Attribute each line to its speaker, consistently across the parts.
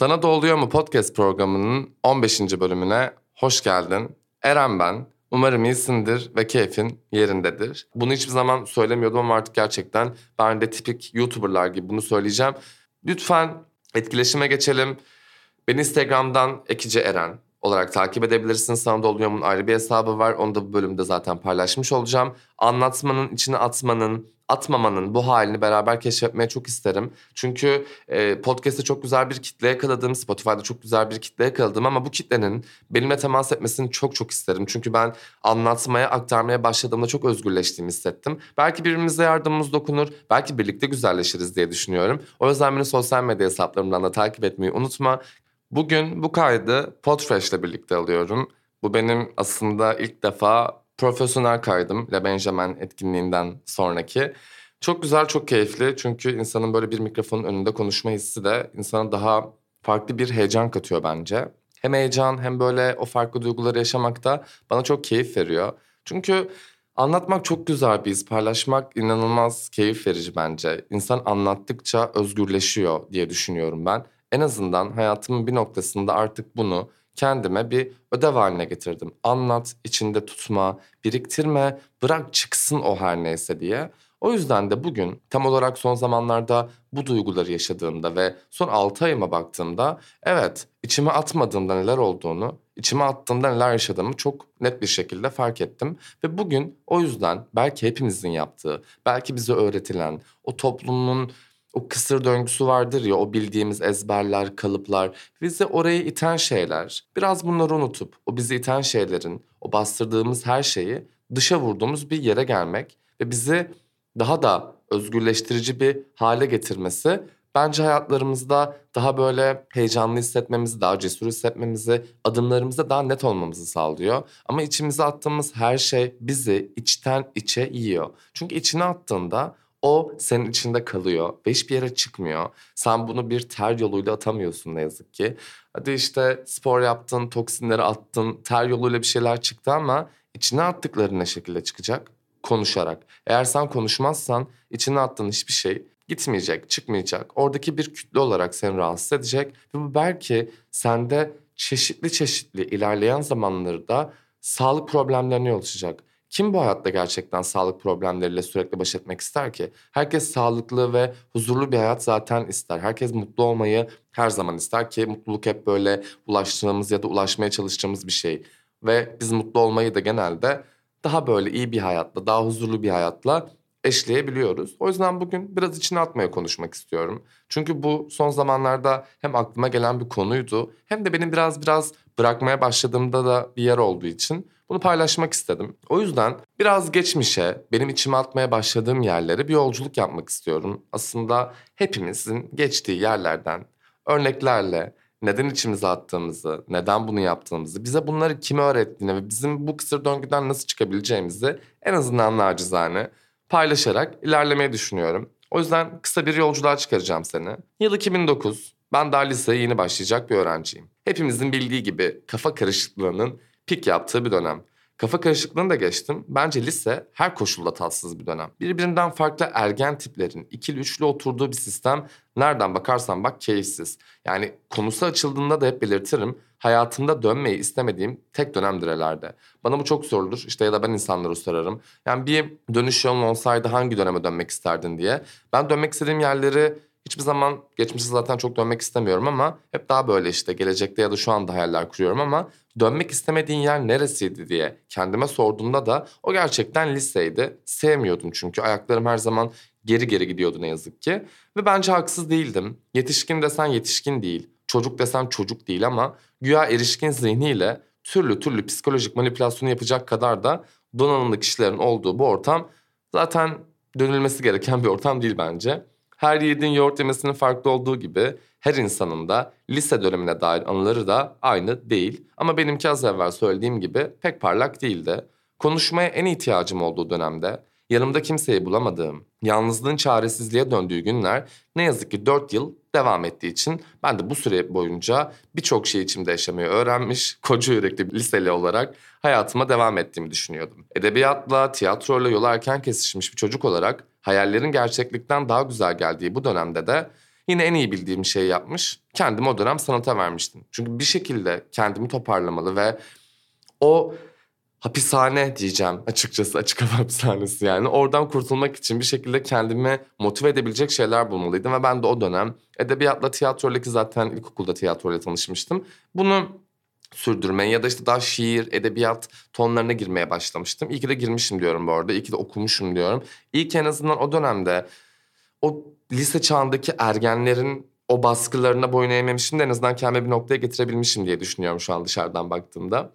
Speaker 1: Sana da Oluyor mu podcast programının 15. bölümüne hoş geldin. Eren ben. Umarım iyisindir ve keyfin yerindedir. Bunu hiçbir zaman söylemiyordum ama artık gerçekten ben de tipik YouTuber'lar gibi bunu söyleyeceğim. Lütfen etkileşime geçelim. Beni Instagram'dan Ekici Eren olarak takip edebilirsin. Sana da Oluyor'un ayrı bir hesabı var. Onu da bu bölümde zaten paylaşmış olacağım. Anlatmanın, içine atmanın, atmamanın bu halini beraber keşfetmeye çok isterim. Çünkü e, podcast'te çok güzel bir kitle yakaladım. Spotify'da çok güzel bir kitle yakaladım ama bu kitlenin benimle temas etmesini çok çok isterim. Çünkü ben anlatmaya, aktarmaya başladığımda çok özgürleştiğimi hissettim. Belki birbirimize yardımımız dokunur, belki birlikte güzelleşiriz diye düşünüyorum. O yüzden beni sosyal medya hesaplarımdan da takip etmeyi unutma. Bugün bu kaydı Podfresh ile birlikte alıyorum. Bu benim aslında ilk defa profesyonel kaydım Le Benjamin etkinliğinden sonraki. Çok güzel, çok keyifli. Çünkü insanın böyle bir mikrofonun önünde konuşma hissi de insana daha farklı bir heyecan katıyor bence. Hem heyecan hem böyle o farklı duyguları yaşamak da bana çok keyif veriyor. Çünkü anlatmak çok güzel bir his, paylaşmak inanılmaz keyif verici bence. İnsan anlattıkça özgürleşiyor diye düşünüyorum ben. En azından hayatımın bir noktasında artık bunu kendime bir ödev haline getirdim. Anlat, içinde tutma, biriktirme, bırak çıksın o her neyse diye. O yüzden de bugün tam olarak son zamanlarda bu duyguları yaşadığımda ve son 6 ayıma baktığımda evet içime atmadığımda neler olduğunu, içime attığımda neler yaşadığımı çok net bir şekilde fark ettim. Ve bugün o yüzden belki hepimizin yaptığı, belki bize öğretilen, o toplumun o kısır döngüsü vardır ya o bildiğimiz ezberler, kalıplar bizi oraya iten şeyler. Biraz bunları unutup o bizi iten şeylerin, o bastırdığımız her şeyi dışa vurduğumuz bir yere gelmek ve bizi daha da özgürleştirici bir hale getirmesi bence hayatlarımızda daha böyle heyecanlı hissetmemizi, daha cesur hissetmemizi, adımlarımızda daha net olmamızı sağlıyor. Ama içimize attığımız her şey bizi içten içe yiyor. Çünkü içine attığında o senin içinde kalıyor ve hiçbir yere çıkmıyor. Sen bunu bir ter yoluyla atamıyorsun ne yazık ki. Hadi işte spor yaptın, toksinleri attın, ter yoluyla bir şeyler çıktı ama içine attıkların ne şekilde çıkacak? Konuşarak. Eğer sen konuşmazsan içine attığın hiçbir şey gitmeyecek, çıkmayacak. Oradaki bir kütle olarak seni rahatsız edecek ve bu belki sende çeşitli çeşitli ilerleyen zamanlarda sağlık problemlerine yol açacak. Kim bu hayatta gerçekten sağlık problemleriyle sürekli baş etmek ister ki? Herkes sağlıklı ve huzurlu bir hayat zaten ister. Herkes mutlu olmayı her zaman ister ki mutluluk hep böyle ulaştığımız ya da ulaşmaya çalıştığımız bir şey. Ve biz mutlu olmayı da genelde daha böyle iyi bir hayatla, daha huzurlu bir hayatla eşleyebiliyoruz. O yüzden bugün biraz içine atmaya konuşmak istiyorum. Çünkü bu son zamanlarda hem aklıma gelen bir konuydu hem de benim biraz biraz bırakmaya başladığımda da bir yer olduğu için bunu paylaşmak istedim. O yüzden biraz geçmişe, benim içime atmaya başladığım yerlere bir yolculuk yapmak istiyorum. Aslında hepimizin geçtiği yerlerden örneklerle neden içimize attığımızı, neden bunu yaptığımızı, bize bunları kim öğrettiğini ve bizim bu kısır döngüden nasıl çıkabileceğimizi en azından nacizane paylaşarak ilerlemeyi düşünüyorum. O yüzden kısa bir yolculuğa çıkaracağım seni. Yıl 2009. Ben daha liseye yeni başlayacak bir öğrenciyim. Hepimizin bildiği gibi kafa karışıklığının pik yaptığı bir dönem. Kafa karışıklığını da geçtim. Bence lise her koşulda tatsız bir dönem. Birbirinden farklı ergen tiplerin ikili üçlü oturduğu bir sistem nereden bakarsan bak keyifsiz. Yani konusu açıldığında da hep belirtirim. Hayatımda dönmeyi istemediğim tek dönemdir herhalde. Bana bu çok sorulur. İşte ya da ben insanları sorarım. Yani bir dönüş yolun olsaydı hangi döneme dönmek isterdin diye. Ben dönmek istediğim yerleri Hiçbir zaman geçmişe zaten çok dönmek istemiyorum ama hep daha böyle işte gelecekte ya da şu anda hayaller kuruyorum ama dönmek istemediğin yer neresiydi diye kendime sorduğumda da o gerçekten liseydi. Sevmiyordum çünkü ayaklarım her zaman geri geri gidiyordu ne yazık ki. Ve bence haksız değildim. Yetişkin desen yetişkin değil. Çocuk desen çocuk değil ama güya erişkin zihniyle türlü türlü psikolojik manipülasyonu yapacak kadar da donanımlı kişilerin olduğu bu ortam zaten dönülmesi gereken bir ortam değil bence. Her yiğidin yoğurt yemesinin farklı olduğu gibi her insanın da lise dönemine dair anıları da aynı değil. Ama benimki az evvel söylediğim gibi pek parlak değildi. Konuşmaya en ihtiyacım olduğu dönemde yanımda kimseyi bulamadığım, yalnızlığın çaresizliğe döndüğü günler ne yazık ki 4 yıl devam ettiği için ben de bu süre boyunca birçok şey içimde yaşamayı öğrenmiş, koca yürekli bir liseli olarak hayatıma devam ettiğimi düşünüyordum. Edebiyatla, tiyatroyla yolu erken kesişmiş bir çocuk olarak hayallerin gerçeklikten daha güzel geldiği bu dönemde de Yine en iyi bildiğim şeyi yapmış. Kendimi o dönem sanata vermiştim. Çünkü bir şekilde kendimi toparlamalı ve o hapishane diyeceğim açıkçası açık hava hapishanesi yani. Oradan kurtulmak için bir şekilde kendimi motive edebilecek şeyler bulmalıydım. Ve ben de o dönem edebiyatla tiyatroyla ki zaten ilkokulda tiyatroyla tanışmıştım. Bunu sürdürmeye ya da işte daha şiir, edebiyat tonlarına girmeye başlamıştım. İyi ki de girmişim diyorum bu arada. İyi ki de okumuşum diyorum. İyi ki en azından o dönemde o lise çağındaki ergenlerin o baskılarına boyun eğmemişim de en azından kendimi bir noktaya getirebilmişim diye düşünüyorum şu an dışarıdan baktığımda.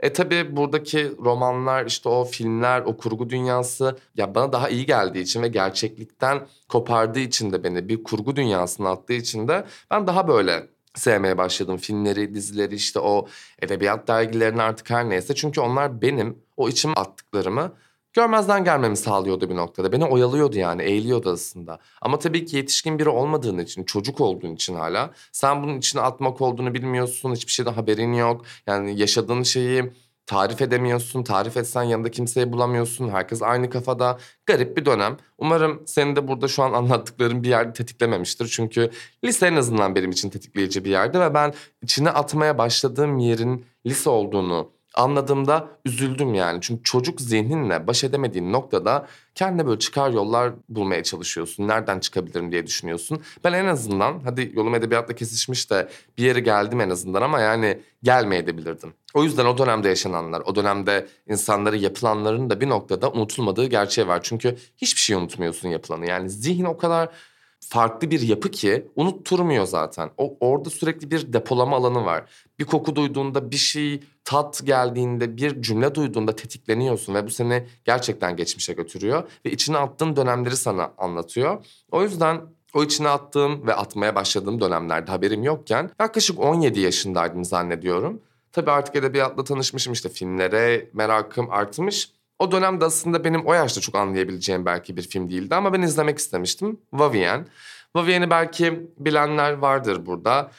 Speaker 1: E tabii buradaki romanlar, işte o filmler, o kurgu dünyası ya bana daha iyi geldiği için ve gerçeklikten kopardığı için de beni bir kurgu dünyasına attığı için de ben daha böyle sevmeye başladım. Filmleri, dizileri, işte o edebiyat dergilerini artık her neyse. Çünkü onlar benim o içime attıklarımı görmezden gelmemi sağlıyordu bir noktada. Beni oyalıyordu yani, eğiliyordu aslında. Ama tabii ki yetişkin biri olmadığın için, çocuk olduğun için hala sen bunun içine atmak olduğunu bilmiyorsun, hiçbir şeyden haberin yok. Yani yaşadığın şeyi tarif edemiyorsun. Tarif etsen yanında kimseyi bulamıyorsun. Herkes aynı kafada. Garip bir dönem. Umarım senin de burada şu an anlattıklarım bir yerde tetiklememiştir. Çünkü lise en azından benim için tetikleyici bir yerdi ve ben içine atmaya başladığım yerin lise olduğunu anladığımda üzüldüm yani. Çünkü çocuk zihninle baş edemediğin noktada kendine böyle çıkar yollar bulmaya çalışıyorsun. Nereden çıkabilirim diye düşünüyorsun. Ben en azından hadi yolum edebiyatla kesişmiş de bir yere geldim en azından ama yani gelmeyebilirdim. O yüzden o dönemde yaşananlar, o dönemde insanlara yapılanların da bir noktada unutulmadığı gerçeği var. Çünkü hiçbir şey unutmuyorsun yapılanı. Yani zihin o kadar farklı bir yapı ki unutturmuyor zaten. O orada sürekli bir depolama alanı var. Bir koku duyduğunda, bir şey tat geldiğinde, bir cümle duyduğunda tetikleniyorsun ve bu seni gerçekten geçmişe götürüyor ve içine attığın dönemleri sana anlatıyor. O yüzden o içine attığım ve atmaya başladığım dönemlerde haberim yokken yaklaşık 17 yaşındaydım zannediyorum. Tabii artık edebiyatla tanışmışım işte filmlere merakım artmış. O dönemde aslında benim o yaşta çok anlayabileceğim belki bir film değildi ama ben izlemek istemiştim. Vavien. Vavien'i belki bilenler vardır burada.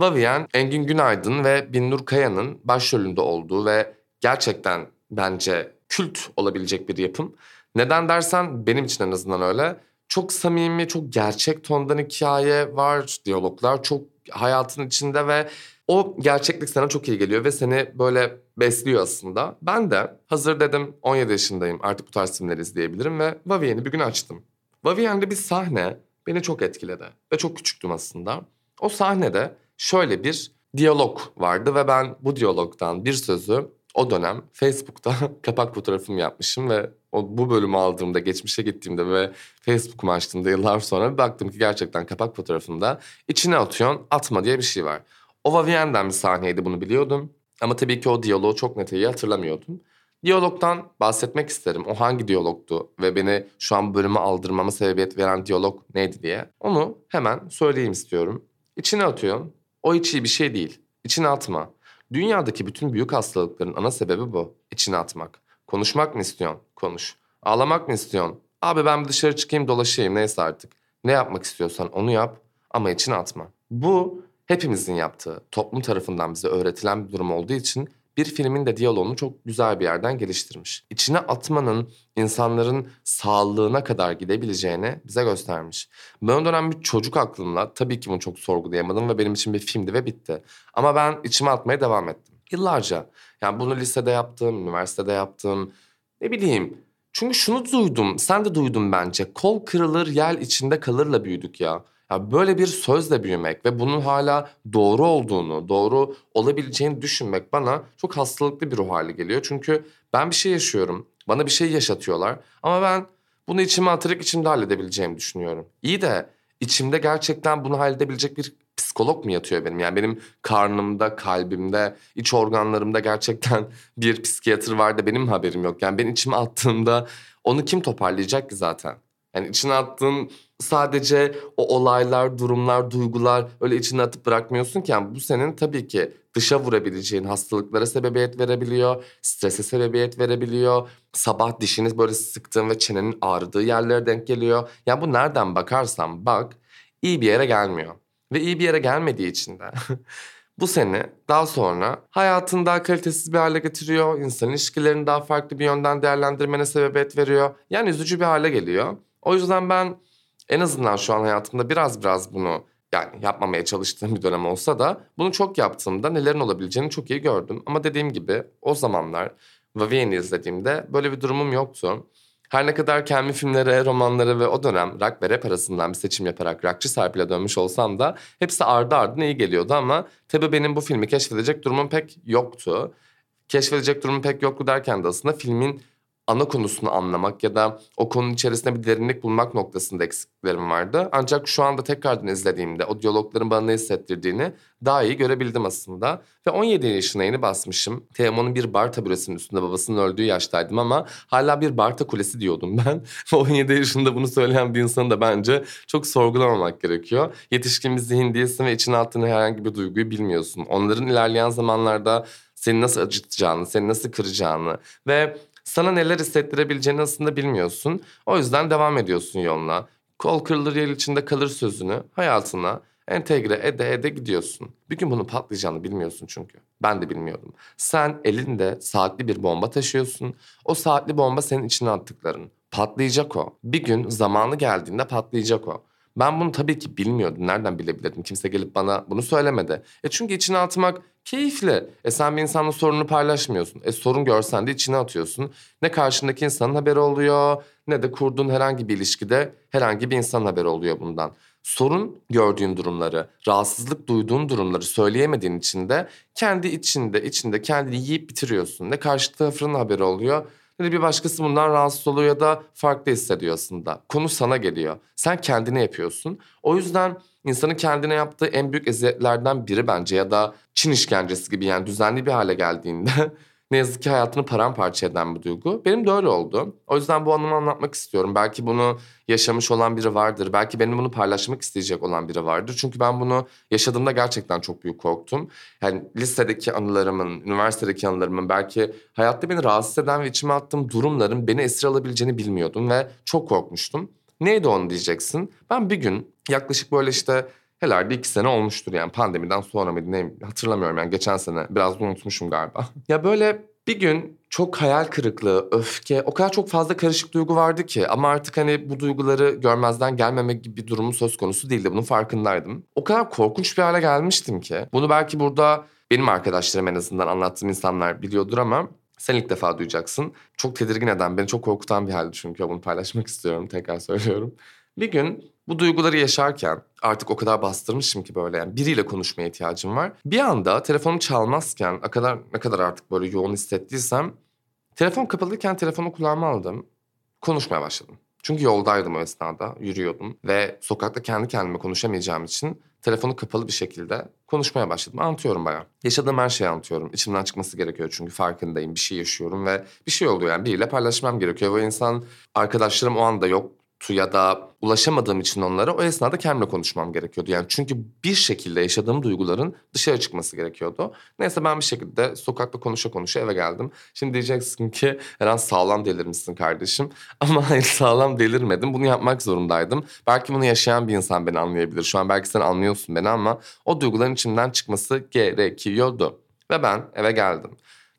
Speaker 1: Vavien, Engin Günaydın ve Binnur Kaya'nın başrolünde olduğu ve gerçekten bence kült olabilecek bir yapım. Neden dersen benim için en azından öyle. Çok samimi, çok gerçek tondan hikaye var, diyaloglar çok hayatın içinde ve o gerçeklik sana çok iyi geliyor ve seni böyle besliyor aslında. Ben de hazır dedim 17 yaşındayım artık bu tarz filmleri izleyebilirim ve Vaviyen'i bir gün açtım. Vaviyen'de bir sahne beni çok etkiledi ve çok küçüktüm aslında. O sahnede şöyle bir diyalog vardı ve ben bu diyalogdan bir sözü o dönem Facebook'ta kapak fotoğrafımı yapmışım ve o, bu bölümü aldığımda, geçmişe gittiğimde ve Facebook'umu açtığımda yıllar sonra bir baktım ki gerçekten kapak fotoğrafımda içine atıyorsun, atma diye bir şey var. O Vaviyen'den bir sahneydi bunu biliyordum. Ama tabii ki o diyaloğu çok net iyi hatırlamıyordum. Diyalogtan bahsetmek isterim. O hangi diyalogtu ve beni şu an bölümü aldırmama sebebiyet veren diyalog neydi diye. Onu hemen söyleyeyim istiyorum. İçine atıyorsun. O içi bir şey değil. İçine atma. Dünyadaki bütün büyük hastalıkların ana sebebi bu. İçine atmak. Konuşmak mı istiyorsun? Konuş. Ağlamak mı istiyorsun? Abi ben dışarı çıkayım dolaşayım neyse artık. Ne yapmak istiyorsan onu yap ama içine atma. Bu hepimizin yaptığı, toplum tarafından bize öğretilen bir durum olduğu için bir filmin de diyaloğunu çok güzel bir yerden geliştirmiş. İçine atmanın insanların sağlığına kadar gidebileceğini bize göstermiş. Ben o dönem bir çocuk aklımla tabii ki bunu çok sorgulayamadım ve benim için bir filmdi ve bitti. Ama ben içime atmaya devam ettim. Yıllarca. Yani bunu lisede yaptım, üniversitede yaptım. Ne bileyim. Çünkü şunu duydum, sen de duydun bence. Kol kırılır, yel içinde kalırla büyüdük ya. Ya böyle bir sözle büyümek ve bunun hala doğru olduğunu, doğru olabileceğini düşünmek bana çok hastalıklı bir ruh hali geliyor. Çünkü ben bir şey yaşıyorum, bana bir şey yaşatıyorlar ama ben bunu içime atarak içimde halledebileceğimi düşünüyorum. İyi de içimde gerçekten bunu halledebilecek bir psikolog mu yatıyor benim? Yani benim karnımda, kalbimde, iç organlarımda gerçekten bir psikiyatr var da benim haberim yok. Yani ben içime attığımda onu kim toparlayacak ki zaten? Yani içine attığın sadece o olaylar, durumlar, duygular öyle içine atıp bırakmıyorsun ki. Yani bu senin tabii ki dışa vurabileceğin hastalıklara sebebiyet verebiliyor. Strese sebebiyet verebiliyor. Sabah dişini böyle sıktığın ve çenenin ağrıdığı yerlere denk geliyor. Yani bu nereden bakarsan bak iyi bir yere gelmiyor. Ve iyi bir yere gelmediği için de bu seni daha sonra hayatını daha kalitesiz bir hale getiriyor. İnsan ilişkilerini daha farklı bir yönden değerlendirmene sebebiyet veriyor. Yani üzücü bir hale geliyor. O yüzden ben En azından şu an hayatımda biraz biraz bunu yani yapmamaya çalıştığım bir dönem olsa da bunu çok yaptığımda nelerin olabileceğini çok iyi gördüm. Ama dediğim gibi o zamanlar Vivienne'i izlediğimde böyle bir durumum yoktu. Her ne kadar kendi filmlere, romanlara ve o dönem rock ve rap arasından bir seçim yaparak rockçı Serpil'e dönmüş olsam da hepsi ardı ardına iyi geliyordu ama tabii benim bu filmi keşfedecek durumum pek yoktu. Keşfedecek durumum pek yoktu derken de aslında filmin ana konusunu anlamak ya da o konunun içerisinde bir derinlik bulmak noktasında eksiklerim vardı. Ancak şu anda tekrardan izlediğimde o diyalogların bana ne hissettirdiğini daha iyi görebildim aslında. Ve 17 yaşına yeni basmışım. Teoman'ın bir bar taburesinin üstünde babasının öldüğü yaştaydım ama hala bir Barta Kulesi diyordum ben. 17 yaşında bunu söyleyen bir insanı da bence çok sorgulamamak gerekiyor. Yetişkin bir zihin değilsin ve için altında herhangi bir duyguyu bilmiyorsun. Onların ilerleyen zamanlarda seni nasıl acıtacağını, seni nasıl kıracağını ve sana neler hissettirebileceğini aslında bilmiyorsun. O yüzden devam ediyorsun yoluna. Kol kırılır yer içinde kalır sözünü hayatına entegre ede ede gidiyorsun. Bir gün bunun patlayacağını bilmiyorsun çünkü. Ben de bilmiyordum. Sen elinde saatli bir bomba taşıyorsun. O saatli bomba senin içine attıkların. Patlayacak o. Bir gün zamanı geldiğinde patlayacak o. Ben bunu tabii ki bilmiyordum. Nereden bilebilirdim? Kimse gelip bana bunu söylemedi. E çünkü içine atmak keyifli. E sen bir insanla sorununu paylaşmıyorsun. E sorun görsen de içine atıyorsun. Ne karşındaki insanın haberi oluyor ne de kurduğun herhangi bir ilişkide herhangi bir insanın haberi oluyor bundan. Sorun gördüğün durumları, rahatsızlık duyduğun durumları söyleyemediğin için de kendi içinde içinde kendini yiyip bitiriyorsun. Ne karşı tarafın haberi oluyor ne bir başkası bundan rahatsız oluyor ya da farklı hissediyor aslında. Konu sana geliyor. Sen kendine yapıyorsun. O yüzden insanın kendine yaptığı en büyük eziyetlerden biri bence ya da Çin işkencesi gibi yani düzenli bir hale geldiğinde ne yazık ki hayatını paramparça eden bir duygu. Benim de öyle oldu. O yüzden bu anımı anlatmak istiyorum. Belki bunu yaşamış olan biri vardır. Belki benim bunu paylaşmak isteyecek olan biri vardır. Çünkü ben bunu yaşadığımda gerçekten çok büyük korktum. Yani lisedeki anılarımın, üniversitedeki anılarımın belki hayatta beni rahatsız eden ve içime attığım durumların beni esir alabileceğini bilmiyordum ve çok korkmuştum. Neydi onu diyeceksin? Ben bir gün yaklaşık böyle işte herhalde iki sene olmuştur yani pandemiden sonra mıydı ne hatırlamıyorum yani geçen sene biraz unutmuşum galiba. ya böyle bir gün çok hayal kırıklığı, öfke, o kadar çok fazla karışık duygu vardı ki ama artık hani bu duyguları görmezden gelmeme gibi bir durumun söz konusu değildi. Bunun farkındaydım. O kadar korkunç bir hale gelmiştim ki. Bunu belki burada benim arkadaşlarım en azından anlattığım insanlar biliyordur ama sen ilk defa duyacaksın. Çok tedirgin eden, beni çok korkutan bir haldi çünkü bunu paylaşmak istiyorum. Tekrar söylüyorum. Bir gün bu duyguları yaşarken artık o kadar bastırmışım ki böyle yani biriyle konuşmaya ihtiyacım var. Bir anda telefonum çalmazken ne kadar ne kadar artık böyle yoğun hissettiysem telefon kapalıyken telefonu kulağıma aldım. Konuşmaya başladım. Çünkü yoldaydım o esnada, yürüyordum ve sokakta kendi kendime konuşamayacağım için telefonu kapalı bir şekilde konuşmaya başladım. Anlatıyorum bayağı. Yaşadığım her şeyi anlatıyorum. İçimden çıkması gerekiyor çünkü farkındayım. Bir şey yaşıyorum ve bir şey oluyor yani biriyle paylaşmam gerekiyor. Ve insan arkadaşlarım o anda yok ya da ulaşamadığım için onlara o esnada kendimle konuşmam gerekiyordu. Yani çünkü bir şekilde yaşadığım duyguların dışarı çıkması gerekiyordu. Neyse ben bir şekilde sokakta konuşa konuşa eve geldim. Şimdi diyeceksin ki Eren sağlam delirmişsin kardeşim. Ama hayır sağlam delirmedim. Bunu yapmak zorundaydım. Belki bunu yaşayan bir insan beni anlayabilir. Şu an belki sen anlıyorsun beni ama o duyguların içimden çıkması gerekiyordu. Ve ben eve geldim.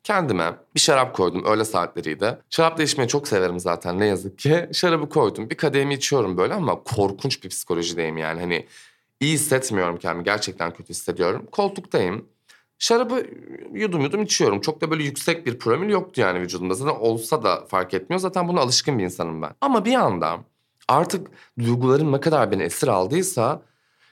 Speaker 1: Kendime bir şarap koydum öğle saatleriydi. Şarap da içmeyi çok severim zaten ne yazık ki. Şarabı koydum bir kadehimi içiyorum böyle ama korkunç bir psikolojideyim yani. Hani iyi hissetmiyorum kendimi gerçekten kötü hissediyorum. Koltuktayım. Şarabı yudum yudum içiyorum. Çok da böyle yüksek bir promil yoktu yani vücudumda. Zaten olsa da fark etmiyor. Zaten buna alışkın bir insanım ben. Ama bir anda artık duygularım ne kadar beni esir aldıysa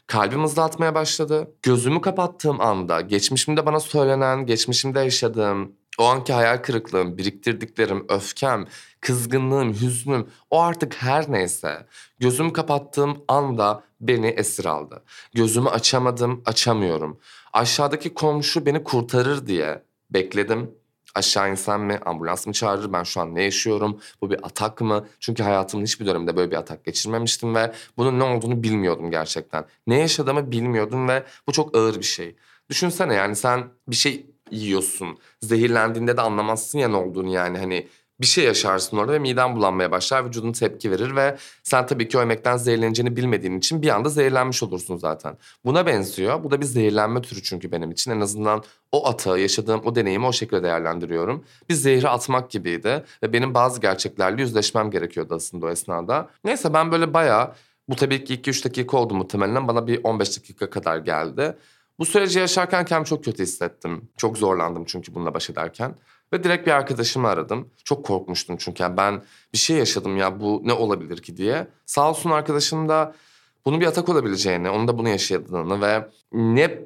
Speaker 1: kalbim hızlı atmaya başladı. Gözümü kapattığım anda geçmişimde bana söylenen, geçmişimde yaşadığım o anki hayal kırıklığım, biriktirdiklerim, öfkem, kızgınlığım, hüznüm o artık her neyse gözümü kapattığım anda beni esir aldı. Gözümü açamadım, açamıyorum. Aşağıdaki komşu beni kurtarır diye bekledim. Aşağı insem mi, ambulans mı çağırır, ben şu an ne yaşıyorum, bu bir atak mı? Çünkü hayatımın hiçbir döneminde böyle bir atak geçirmemiştim ve bunun ne olduğunu bilmiyordum gerçekten. Ne yaşadığımı bilmiyordum ve bu çok ağır bir şey. Düşünsene yani sen bir şey yiyorsun. Zehirlendiğinde de anlamazsın ya ne olduğunu yani hani bir şey yaşarsın orada ve miden bulanmaya başlar, vücudun tepki verir ve sen tabii ki o yemekten zehirleneceğini bilmediğin için bir anda zehirlenmiş olursun zaten. Buna benziyor. Bu da bir zehirlenme türü çünkü benim için. En azından o atağı, yaşadığım o deneyimi o şekilde değerlendiriyorum. Bir zehri atmak gibiydi ve benim bazı gerçeklerle yüzleşmem gerekiyordu aslında o esnada. Neyse ben böyle bayağı Bu tabii ki 2-3 dakika oldu muhtemelen. Bana bir 15 dakika kadar geldi. Bu süreci yaşarken kendimi çok kötü hissettim. Çok zorlandım çünkü bununla baş ederken. Ve direkt bir arkadaşımı aradım. Çok korkmuştum çünkü yani ben bir şey yaşadım ya bu ne olabilir ki diye. Sağ olsun arkadaşım da bunun bir atak olabileceğini, onun da bunu yaşadığını ve ne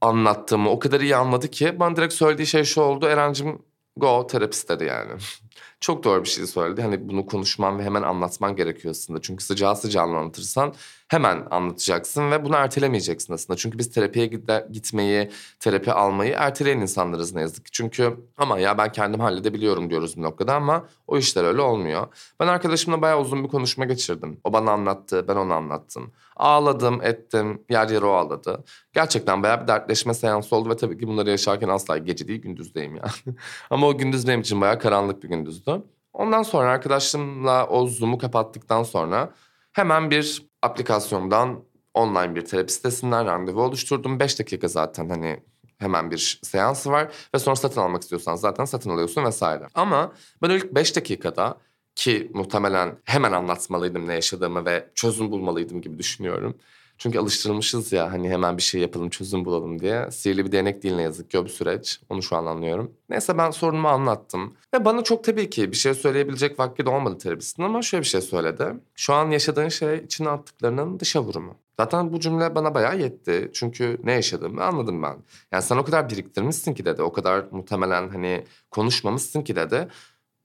Speaker 1: anlattığımı o kadar iyi anladı ki bana direkt söylediği şey şu oldu. Eren'cim go terapist dedi yani. Çok doğru bir şey söyledi. Hani bunu konuşman ve hemen anlatman gerekiyor aslında. Çünkü sıcağı sıcağına anlatırsan hemen anlatacaksın ve bunu ertelemeyeceksin aslında. Çünkü biz terapiye gitmeyi, terapi almayı erteleyen insanlarız ne yazık ki. Çünkü ama ya ben kendim halledebiliyorum diyoruz bir noktada ama o işler öyle olmuyor. Ben arkadaşımla bayağı uzun bir konuşma geçirdim. O bana anlattı, ben ona anlattım. Ağladım, ettim, yer yer o ağladı. Gerçekten bayağı bir dertleşme seansı oldu ve tabii ki bunları yaşarken asla gece değil gündüzdeyim yani. ama o gündüz benim için bayağı karanlık bir gündüzdü. Ondan sonra arkadaşımla o Zoom'u kapattıktan sonra hemen bir aplikasyondan online bir terapi sitesinden randevu oluşturdum. 5 dakika zaten hani hemen bir seansı var ve sonra satın almak istiyorsan zaten satın alıyorsun vesaire. Ama ben ilk 5 dakikada ki muhtemelen hemen anlatmalıydım ne yaşadığımı ve çözüm bulmalıydım gibi düşünüyorum. Çünkü alıştırılmışız ya hani hemen bir şey yapalım çözüm bulalım diye. Sihirli bir denek değil ne yazık ki bir süreç. Onu şu an anlıyorum. Neyse ben sorunumu anlattım. Ve bana çok tabii ki bir şey söyleyebilecek vakti de olmadı terapistin ama şöyle bir şey söyledi. Şu an yaşadığın şey içine attıklarının dışa vurumu. Zaten bu cümle bana bayağı yetti. Çünkü ne yaşadığımı anladım ben. Yani sen o kadar biriktirmişsin ki dedi. O kadar muhtemelen hani konuşmamışsın ki dedi.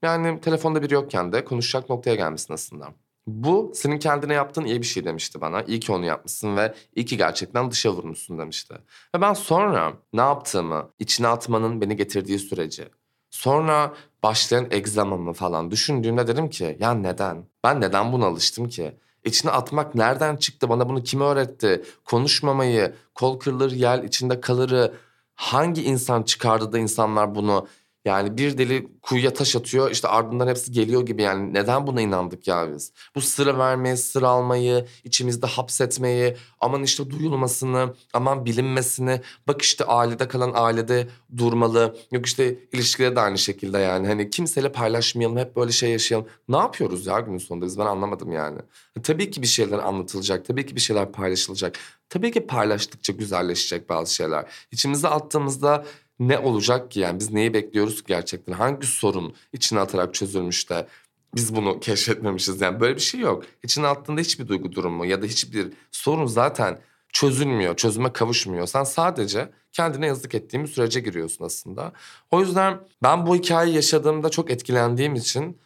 Speaker 1: Yani telefonda biri yokken de konuşacak noktaya gelmişsin aslında. Bu senin kendine yaptığın iyi bir şey demişti bana. İyi ki onu yapmışsın ve iyi ki gerçekten dışa vurmuşsun demişti. Ve ben sonra ne yaptığımı, içine atmanın beni getirdiği süreci, sonra başlayan egzamamı falan düşündüğümde dedim ki ya neden? Ben neden buna alıştım ki? İçine atmak nereden çıktı? Bana bunu kim öğretti? Konuşmamayı, kol kırılır yel içinde kalırı hangi insan çıkardı da insanlar bunu yani bir deli kuyuya taş atıyor işte ardından hepsi geliyor gibi yani neden buna inandık ya biz? Bu sıra vermeyi, sıra almayı, içimizde hapsetmeyi, aman işte duyulmasını, aman bilinmesini, bak işte ailede kalan ailede durmalı. Yok işte ilişkide de aynı şekilde yani hani kimseyle paylaşmayalım, hep böyle şey yaşayalım. Ne yapıyoruz ya günün sonunda biz ben anlamadım yani. Tabii ki bir şeyler anlatılacak, tabii ki bir şeyler paylaşılacak. Tabii ki paylaştıkça güzelleşecek bazı şeyler. İçimize attığımızda ne olacak ki yani biz neyi bekliyoruz ki gerçekten? Hangi sorun içine atarak çözülmüş de biz bunu keşfetmemişiz yani böyle bir şey yok. İçine attığında hiçbir duygu durumu ya da hiçbir sorun zaten çözülmüyor, çözüme kavuşmuyor. Sen sadece kendine yazık ettiğin bir sürece giriyorsun aslında. O yüzden ben bu hikayeyi yaşadığımda çok etkilendiğim için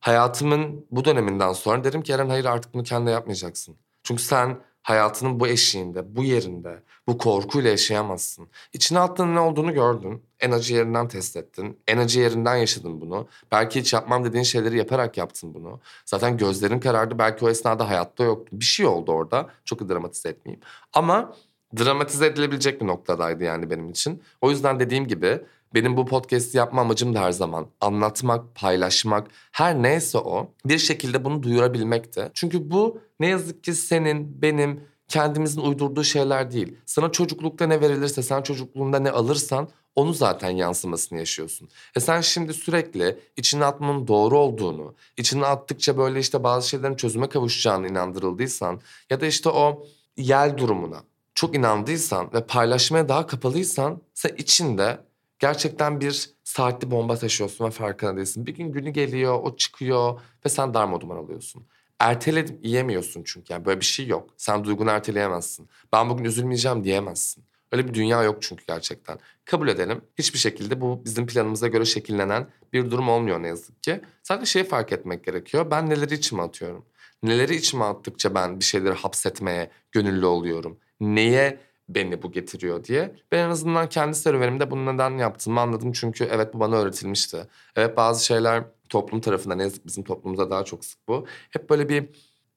Speaker 1: hayatımın bu döneminden sonra derim ki Eren hayır artık bunu kendine yapmayacaksın. Çünkü sen hayatının bu eşiğinde, bu yerinde, bu korkuyla yaşayamazsın. İçine attığın ne olduğunu gördün. En acı yerinden test ettin. En acı yerinden yaşadın bunu. Belki hiç yapmam dediğin şeyleri yaparak yaptın bunu. Zaten gözlerin karardı. Belki o esnada hayatta yoktu. Bir şey oldu orada. Çok dramatize etmeyeyim. Ama dramatize edilebilecek bir noktadaydı yani benim için. O yüzden dediğim gibi benim bu podcast'i yapma amacım da her zaman anlatmak, paylaşmak, her neyse o bir şekilde bunu duyurabilmekti. Çünkü bu ne yazık ki senin, benim, kendimizin uydurduğu şeyler değil. Sana çocuklukta ne verilirse, sen çocukluğunda ne alırsan onu zaten yansımasını yaşıyorsun. E sen şimdi sürekli içine atmanın doğru olduğunu, içine attıkça böyle işte bazı şeylerin çözüme kavuşacağını inandırıldıysan ya da işte o yel durumuna çok inandıysan ve paylaşmaya daha kapalıysan sen içinde gerçekten bir saatli bomba taşıyorsun ve farkında değilsin. Bir gün günü geliyor, o çıkıyor ve sen darmaduman alıyorsun. Erteledip yiyemiyorsun çünkü yani böyle bir şey yok. Sen duygunu erteleyemezsin. Ben bugün üzülmeyeceğim diyemezsin. Öyle bir dünya yok çünkü gerçekten. Kabul edelim. Hiçbir şekilde bu bizim planımıza göre şekillenen bir durum olmuyor ne yazık ki. Sadece şeyi fark etmek gerekiyor. Ben neleri içime atıyorum? Neleri içime attıkça ben bir şeyleri hapsetmeye gönüllü oluyorum? Neye beni bu getiriyor diye. Ben en azından kendi serüvenimde bunu neden yaptığımı anladım. Çünkü evet bu bana öğretilmişti. Evet bazı şeyler toplum tarafından ne bizim toplumumuzda daha çok sık bu. Hep böyle bir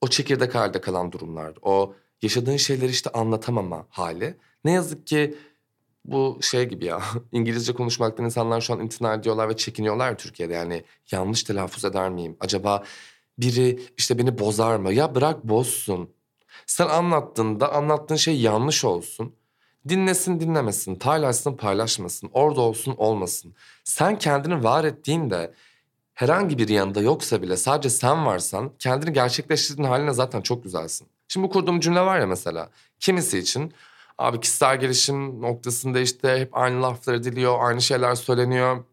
Speaker 1: o çekirdek halde kalan durumlar. O yaşadığın şeyleri işte anlatamama hali. Ne yazık ki bu şey gibi ya İngilizce konuşmaktan insanlar şu an imtina ediyorlar ve çekiniyorlar Türkiye'de. Yani yanlış telaffuz eder miyim? Acaba biri işte beni bozar mı? Ya bırak bozsun. Sen anlattığında anlattığın şey yanlış olsun. Dinlesin dinlemesin, paylaşsın paylaşmasın, orada olsun olmasın. Sen kendini var ettiğinde herhangi bir yanında yoksa bile sadece sen varsan kendini gerçekleştirdiğin haline zaten çok güzelsin. Şimdi bu kurduğum cümle var ya mesela. Kimisi için abi kişisel gelişim noktasında işte hep aynı laflar ediliyor, aynı şeyler söyleniyor.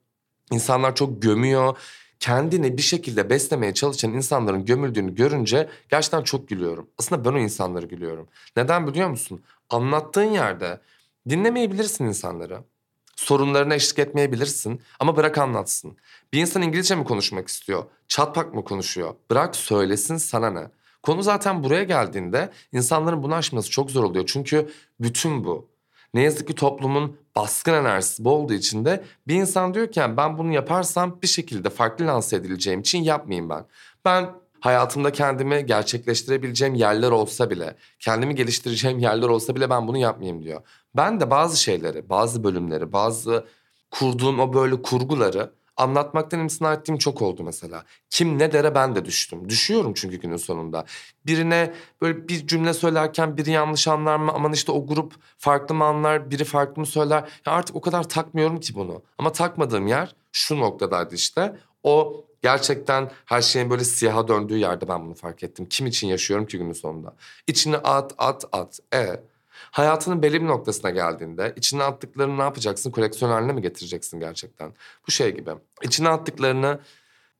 Speaker 1: İnsanlar çok gömüyor. Kendini bir şekilde beslemeye çalışan insanların gömüldüğünü görünce gerçekten çok gülüyorum. Aslında ben o insanları gülüyorum. Neden biliyor musun? Anlattığın yerde dinlemeyebilirsin insanları. Sorunlarına eşlik etmeyebilirsin ama bırak anlatsın. Bir insan İngilizce mi konuşmak istiyor? Çatpak mı konuşuyor? Bırak söylesin sana ne? Konu zaten buraya geldiğinde insanların bunu aşması çok zor oluyor. Çünkü bütün bu. Ne yazık ki toplumun baskın enerjisi bu olduğu için de bir insan diyor ki ben bunu yaparsam bir şekilde farklı lanse edileceğim için yapmayayım ben. Ben hayatımda kendimi gerçekleştirebileceğim yerler olsa bile, kendimi geliştireceğim yerler olsa bile ben bunu yapmayayım diyor. Ben de bazı şeyleri, bazı bölümleri, bazı kurduğum o böyle kurguları anlatmaktan imtina ettiğim çok oldu mesela. Kim ne dere ben de düştüm. Düşüyorum çünkü günün sonunda. Birine böyle bir cümle söylerken biri yanlış anlar mı? Aman işte o grup farklı mı anlar, biri farklı mı söyler? Ya artık o kadar takmıyorum ki bunu. Ama takmadığım yer şu noktadaydı işte. O gerçekten her şeyin böyle siyaha döndüğü yerde ben bunu fark ettim. Kim için yaşıyorum ki günün sonunda? İçine at, at, at. E Hayatının belli bir noktasına geldiğinde içine attıklarını ne yapacaksın? Koleksiyon haline mi getireceksin gerçekten? Bu şey gibi. İçine attıklarını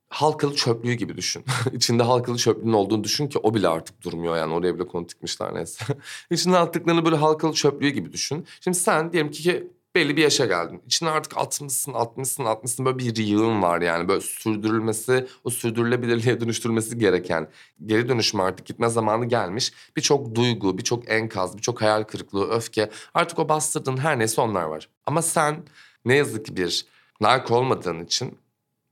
Speaker 1: halkalı çöplüğü gibi düşün. İçinde halkalı çöplüğün olduğunu düşün ki o bile artık durmuyor yani oraya bile konu dikmişler neyse. İçine attıklarını böyle halkalı çöplüğü gibi düşün. Şimdi sen diyelim ki belli bir yaşa geldin. İçine artık atmışsın, atmışsın, atmışsın böyle bir yığın var yani. Böyle sürdürülmesi, o sürdürülebilirliğe dönüştürülmesi gereken, geri dönüşme artık gitme zamanı gelmiş. Birçok duygu, birçok enkaz, birçok hayal kırıklığı, öfke. Artık o bastırdığın her neyse onlar var. Ama sen ne yazık ki bir nark olmadığın için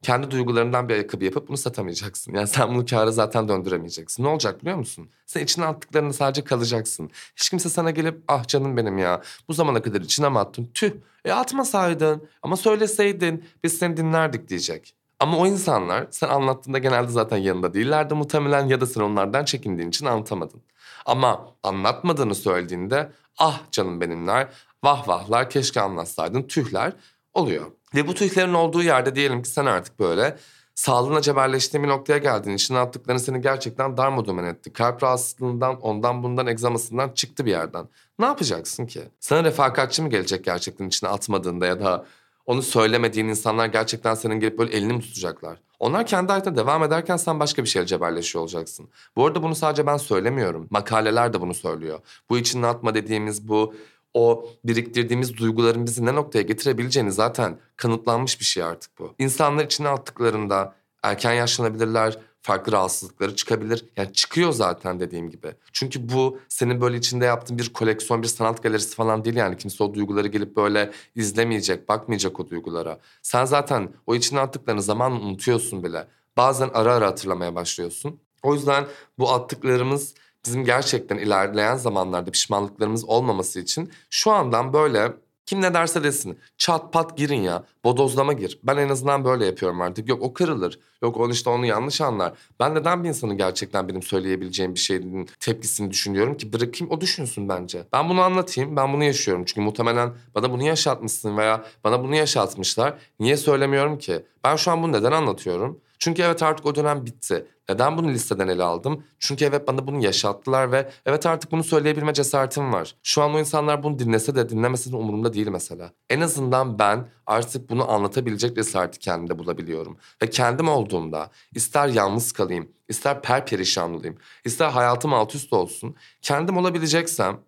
Speaker 1: kendi duygularından bir ayakkabı yapıp bunu satamayacaksın. Yani sen bunu kâra zaten döndüremeyeceksin. Ne olacak biliyor musun? Sen içine attıklarını sadece kalacaksın. Hiç kimse sana gelip ah canım benim ya bu zamana kadar içine mi attın? Tüh e atmasaydın ama söyleseydin biz seni dinlerdik diyecek. Ama o insanlar sen anlattığında genelde zaten yanında değillerdi muhtemelen ya da sen onlardan çekindiğin için anlatamadın. Ama anlatmadığını söylediğinde ah canım benimler, vah vahlar keşke anlatsaydın tühler oluyor. Ve bu tüylerin olduğu yerde diyelim ki sen artık böyle sağlığına cebelleştiğin bir noktaya geldin. İşine attıkların seni gerçekten darmadağın etti. Kalp rahatsızlığından, ondan bundan, egzamasından çıktı bir yerden. Ne yapacaksın ki? Sana refakatçi mi gelecek gerçekten içine atmadığında ya da onu söylemediğin insanlar gerçekten senin gelip böyle elini mi tutacaklar? Onlar kendi hayatına devam ederken sen başka bir şeyle cebelleşiyor olacaksın. Bu arada bunu sadece ben söylemiyorum. Makaleler de bunu söylüyor. Bu içine atma dediğimiz bu o biriktirdiğimiz duyguların bizi ne noktaya getirebileceğini zaten kanıtlanmış bir şey artık bu. İnsanlar içine attıklarında erken yaşlanabilirler, farklı rahatsızlıkları çıkabilir. Yani çıkıyor zaten dediğim gibi. Çünkü bu senin böyle içinde yaptığın bir koleksiyon, bir sanat galerisi falan değil yani. Kimse o duyguları gelip böyle izlemeyecek, bakmayacak o duygulara. Sen zaten o içine attıklarını zaman unutuyorsun bile. Bazen ara ara hatırlamaya başlıyorsun. O yüzden bu attıklarımız bizim gerçekten ilerleyen zamanlarda pişmanlıklarımız olmaması için şu andan böyle kim ne derse desin çat pat girin ya bodozlama gir. Ben en azından böyle yapıyorum artık. Yok o kırılır. Yok onu işte onu yanlış anlar. Ben neden bir insanın gerçekten benim söyleyebileceğim bir şeyin tepkisini düşünüyorum ki bırakayım o düşünsün bence. Ben bunu anlatayım ben bunu yaşıyorum. Çünkü muhtemelen bana bunu yaşatmışsın veya bana bunu yaşatmışlar. Niye söylemiyorum ki? Ben şu an bunu neden anlatıyorum? Çünkü evet artık o dönem bitti. Neden bunu listeden ele aldım? Çünkü evet bana bunu yaşattılar ve evet artık bunu söyleyebilme cesaretim var. Şu an o insanlar bunu dinlese de dinlemese de umurumda değil mesela. En azından ben artık bunu anlatabilecek cesareti kendimde bulabiliyorum. Ve kendim olduğumda ister yalnız kalayım, ister perperişan olayım, ister hayatım alt üst olsun. Kendim olabileceksem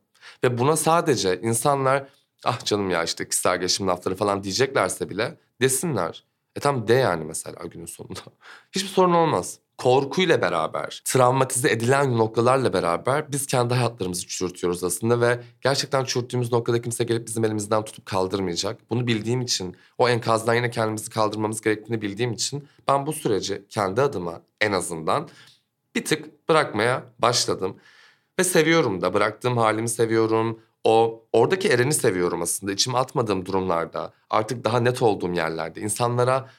Speaker 1: ve buna sadece insanlar ah canım ya işte kişisel gelişim lafları falan diyeceklerse bile desinler. E tam de yani mesela günün sonunda. Hiçbir sorun olmaz. Korkuyla beraber, travmatize edilen noktalarla beraber biz kendi hayatlarımızı çürütüyoruz aslında ve gerçekten çürüttüğümüz noktada kimse gelip bizim elimizden tutup kaldırmayacak. Bunu bildiğim için, o enkazdan yine kendimizi kaldırmamız gerektiğini bildiğim için ben bu süreci kendi adıma en azından bir tık bırakmaya başladım. Ve seviyorum da, bıraktığım halimi seviyorum, o oradaki Eren'i seviyorum aslında. İçime atmadığım durumlarda, artık daha net olduğum yerlerde, insanlara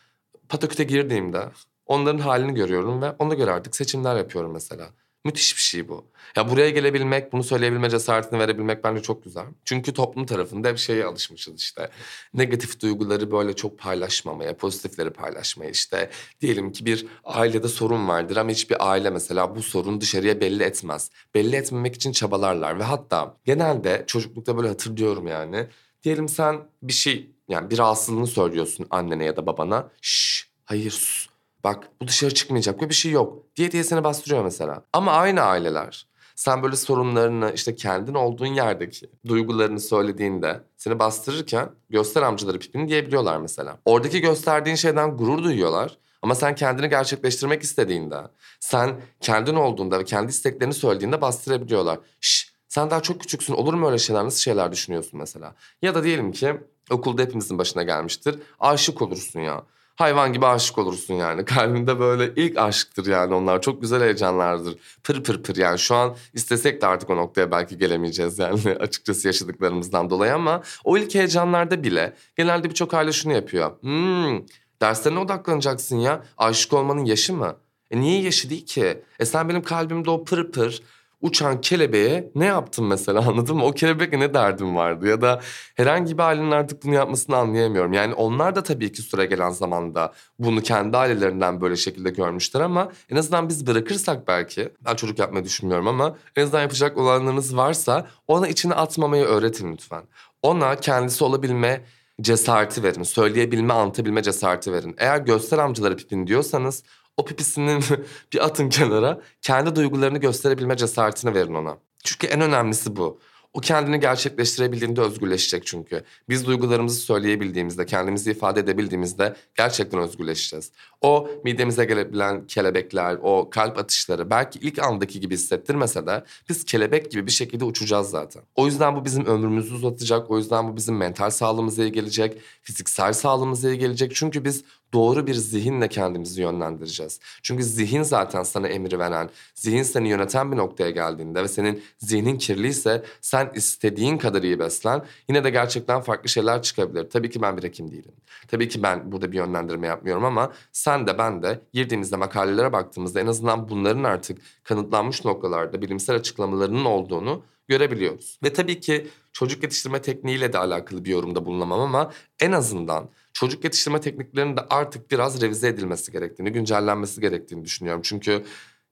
Speaker 1: pataküte girdiğimde onların halini görüyorum ve ona göre artık seçimler yapıyorum mesela. Müthiş bir şey bu. Ya buraya gelebilmek, bunu söyleyebilme cesaretini verebilmek bence çok güzel. Çünkü toplum tarafında bir şeye alışmışız işte. Negatif duyguları böyle çok paylaşmamaya, pozitifleri paylaşmaya işte. Diyelim ki bir ailede sorun vardır ama hiçbir aile mesela bu sorun dışarıya belli etmez. Belli etmemek için çabalarlar ve hatta genelde çocuklukta böyle hatırlıyorum yani. Diyelim sen bir şey yani bir rahatsızlığını söylüyorsun annene ya da babana. Şşş hayır sus. Bak bu dışarı çıkmayacak ve bir şey yok diye diye seni bastırıyor mesela. Ama aynı aileler sen böyle sorunlarını işte kendin olduğun yerdeki duygularını söylediğinde seni bastırırken göster amcaları pipini diyebiliyorlar mesela. Oradaki gösterdiğin şeyden gurur duyuyorlar. Ama sen kendini gerçekleştirmek istediğinde, sen kendin olduğunda ve kendi isteklerini söylediğinde bastırabiliyorlar. Şş, sen daha çok küçüksün olur mu öyle şeyler nasıl şeyler düşünüyorsun mesela? Ya da diyelim ki okulda hepimizin başına gelmiştir. Aşık olursun ya hayvan gibi aşık olursun yani. Kalbinde böyle ilk aşktır yani onlar. Çok güzel heyecanlardır. Pır pır pır yani şu an istesek de artık o noktaya belki gelemeyeceğiz yani açıkçası yaşadıklarımızdan dolayı ama o ilk heyecanlarda bile genelde birçok aile şunu yapıyor. Hmm, derslerine odaklanacaksın ya. Aşık olmanın yaşı mı? E niye yaşı değil ki? E sen benim kalbimde o pır pır uçan kelebeğe ne yaptın mesela anladın mı? O kelebekle ne derdim vardı ya da herhangi bir ailenin artık bunu yapmasını anlayamıyorum. Yani onlar da tabii ki süre gelen zamanda bunu kendi ailelerinden böyle şekilde görmüşler ama en azından biz bırakırsak belki ben çocuk yapmayı düşünmüyorum ama en azından yapacak olanlarınız varsa ona içine atmamayı öğretin lütfen. Ona kendisi olabilme cesareti verin. Söyleyebilme, anlatabilme cesareti verin. Eğer göster amcaları pipin diyorsanız o pipisinin bir atın kenara kendi duygularını gösterebilme cesaretini verin ona. Çünkü en önemlisi bu. O kendini gerçekleştirebildiğinde özgürleşecek çünkü. Biz duygularımızı söyleyebildiğimizde, kendimizi ifade edebildiğimizde gerçekten özgürleşeceğiz. O midemize gelebilen kelebekler, o kalp atışları belki ilk andaki gibi hissettirmese de biz kelebek gibi bir şekilde uçacağız zaten. O yüzden bu bizim ömrümüzü uzatacak. O yüzden bu bizim mental sağlığımıza iyi gelecek, fiziksel sağlığımıza iyi gelecek. Çünkü biz doğru bir zihinle kendimizi yönlendireceğiz. Çünkü zihin zaten sana emri veren, zihin seni yöneten bir noktaya geldiğinde ve senin zihnin kirliyse sen istediğin kadar iyi beslen. Yine de gerçekten farklı şeyler çıkabilir. Tabii ki ben bir hekim değilim. Tabii ki ben burada bir yönlendirme yapmıyorum ama sen de ben de girdiğimizde makalelere baktığımızda en azından bunların artık kanıtlanmış noktalarda bilimsel açıklamalarının olduğunu görebiliyoruz. Ve tabii ki çocuk yetiştirme tekniğiyle de alakalı bir yorumda bulunamam ama en azından çocuk yetiştirme tekniklerinin de artık biraz revize edilmesi gerektiğini, güncellenmesi gerektiğini düşünüyorum. Çünkü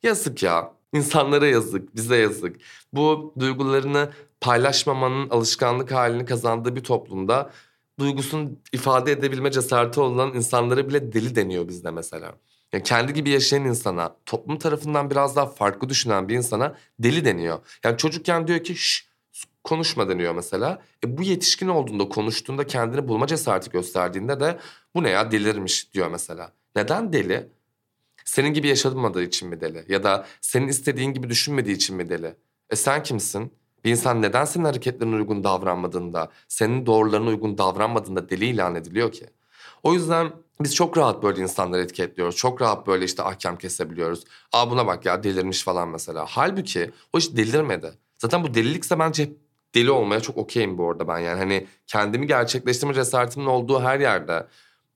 Speaker 1: yazık ya, insanlara yazık, bize yazık. Bu duygularını paylaşmamanın alışkanlık halini kazandığı bir toplumda duygusunu ifade edebilme cesareti olan insanlara bile deli deniyor bizde mesela. Yani kendi gibi yaşayan insana, toplum tarafından biraz daha farklı düşünen bir insana deli deniyor. Yani çocukken diyor ki şş konuşma deniyor mesela. E bu yetişkin olduğunda konuştuğunda kendini bulma cesareti gösterdiğinde de bu ne ya delirmiş diyor mesela. Neden deli? Senin gibi yaşamadığı için mi deli? Ya da senin istediğin gibi düşünmediği için mi deli? E sen kimsin? Bir insan neden senin hareketlerine uygun davranmadığında, senin doğrularına uygun davranmadığında deli ilan ediliyor ki? O yüzden biz çok rahat böyle insanları etiketliyoruz. Çok rahat böyle işte ahkam kesebiliyoruz. Aa buna bak ya delirmiş falan mesela. Halbuki o hiç delirmedi. Zaten bu delilikse bence deli olmaya çok okeyim bu arada ben yani. Hani kendimi gerçekleştirme cesaretimin olduğu her yerde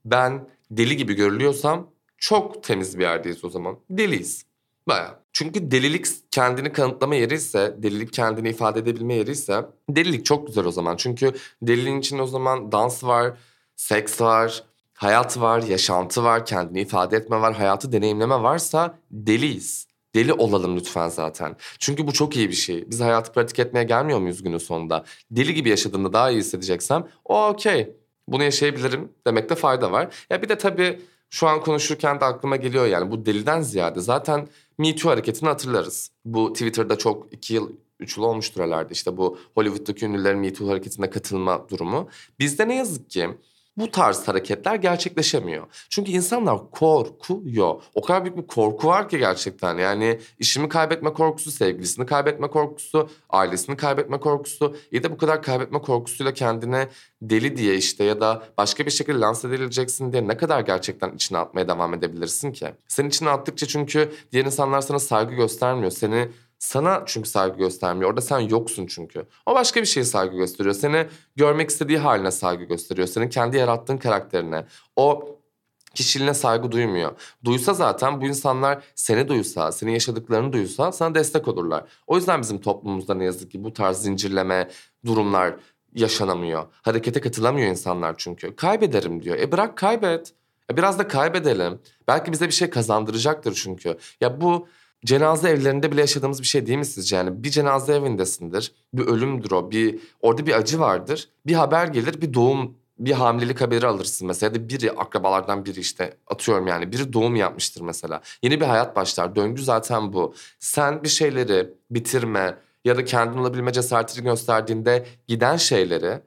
Speaker 1: ben deli gibi görülüyorsam çok temiz bir yerdeyiz o zaman. Deliyiz. Baya. Çünkü delilik kendini kanıtlama yeri ise, delilik kendini ifade edebilme yeri ise delilik çok güzel o zaman. Çünkü deliliğin içinde o zaman dans var, seks var, hayat var, yaşantı var, kendini ifade etme var, hayatı deneyimleme varsa deliyiz. Deli olalım lütfen zaten. Çünkü bu çok iyi bir şey. Biz hayatı pratik etmeye gelmiyor muyuz günün sonunda? Deli gibi yaşadığında daha iyi hissedeceksem okey. Bunu yaşayabilirim demekte fayda var. Ya bir de tabii şu an konuşurken de aklıma geliyor yani bu deliden ziyade zaten Me Too hareketini hatırlarız. Bu Twitter'da çok iki yıl, üç yıl olmuştur herhalde işte bu Hollywood'daki ünlülerin Me Too hareketine katılma durumu. Bizde ne yazık ki bu tarz hareketler gerçekleşemiyor. Çünkü insanlar korkuyor. O kadar büyük bir korku var ki gerçekten. Yani işimi kaybetme korkusu, sevgilisini kaybetme korkusu, ailesini kaybetme korkusu. Ya da bu kadar kaybetme korkusuyla kendine deli diye işte ya da başka bir şekilde lanse edileceksin diye ne kadar gerçekten içine atmaya devam edebilirsin ki? Sen içine attıkça çünkü diğer insanlar sana saygı göstermiyor. Seni sana çünkü saygı göstermiyor. Orada sen yoksun çünkü. O başka bir şeye saygı gösteriyor. Seni görmek istediği haline saygı gösteriyor. Senin kendi yarattığın karakterine. O kişiliğine saygı duymuyor. Duysa zaten bu insanlar seni duysa, senin yaşadıklarını duysa sana destek olurlar. O yüzden bizim toplumumuzda ne yazık ki bu tarz zincirleme durumlar yaşanamıyor. Harekete katılamıyor insanlar çünkü. Kaybederim diyor. E bırak kaybet. E biraz da kaybedelim. Belki bize bir şey kazandıracaktır çünkü. Ya bu cenaze evlerinde bile yaşadığımız bir şey değil mi sizce? Yani bir cenaze evindesindir. Bir ölümdür o. Bir, orada bir acı vardır. Bir haber gelir, bir doğum bir hamilelik haberi alırsın mesela ya da biri akrabalardan biri işte atıyorum yani biri doğum yapmıştır mesela. Yeni bir hayat başlar. Döngü zaten bu. Sen bir şeyleri bitirme ya da kendin olabilme cesaretini gösterdiğinde giden şeyleri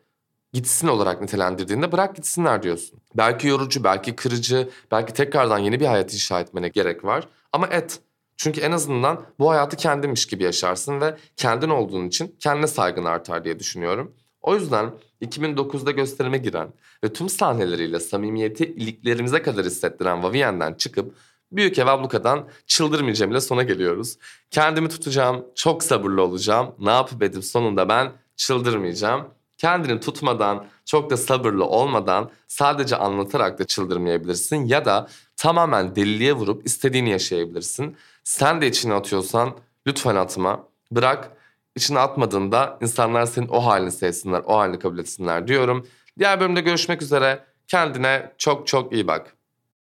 Speaker 1: gitsin olarak nitelendirdiğinde bırak gitsinler diyorsun. Belki yorucu, belki kırıcı, belki tekrardan yeni bir hayat inşa etmene gerek var. Ama et. Çünkü en azından bu hayatı kendinmiş gibi yaşarsın ve kendin olduğun için kendine saygın artar diye düşünüyorum. O yüzden 2009'da gösterime giren ve tüm sahneleriyle samimiyeti iliklerimize kadar hissettiren Vaviyen'den çıkıp Büyük Ev Abluka'dan çıldırmayacağım ile sona geliyoruz. Kendimi tutacağım, çok sabırlı olacağım. Ne yapıp edip sonunda ben çıldırmayacağım. Kendini tutmadan, çok da sabırlı olmadan sadece anlatarak da çıldırmayabilirsin. Ya da tamamen deliliğe vurup istediğini yaşayabilirsin. Sen de içine atıyorsan lütfen atma. Bırak içine atmadığında insanlar senin o halini sevsinler, o halini kabul etsinler diyorum. Diğer bölümde görüşmek üzere. Kendine çok çok iyi bak.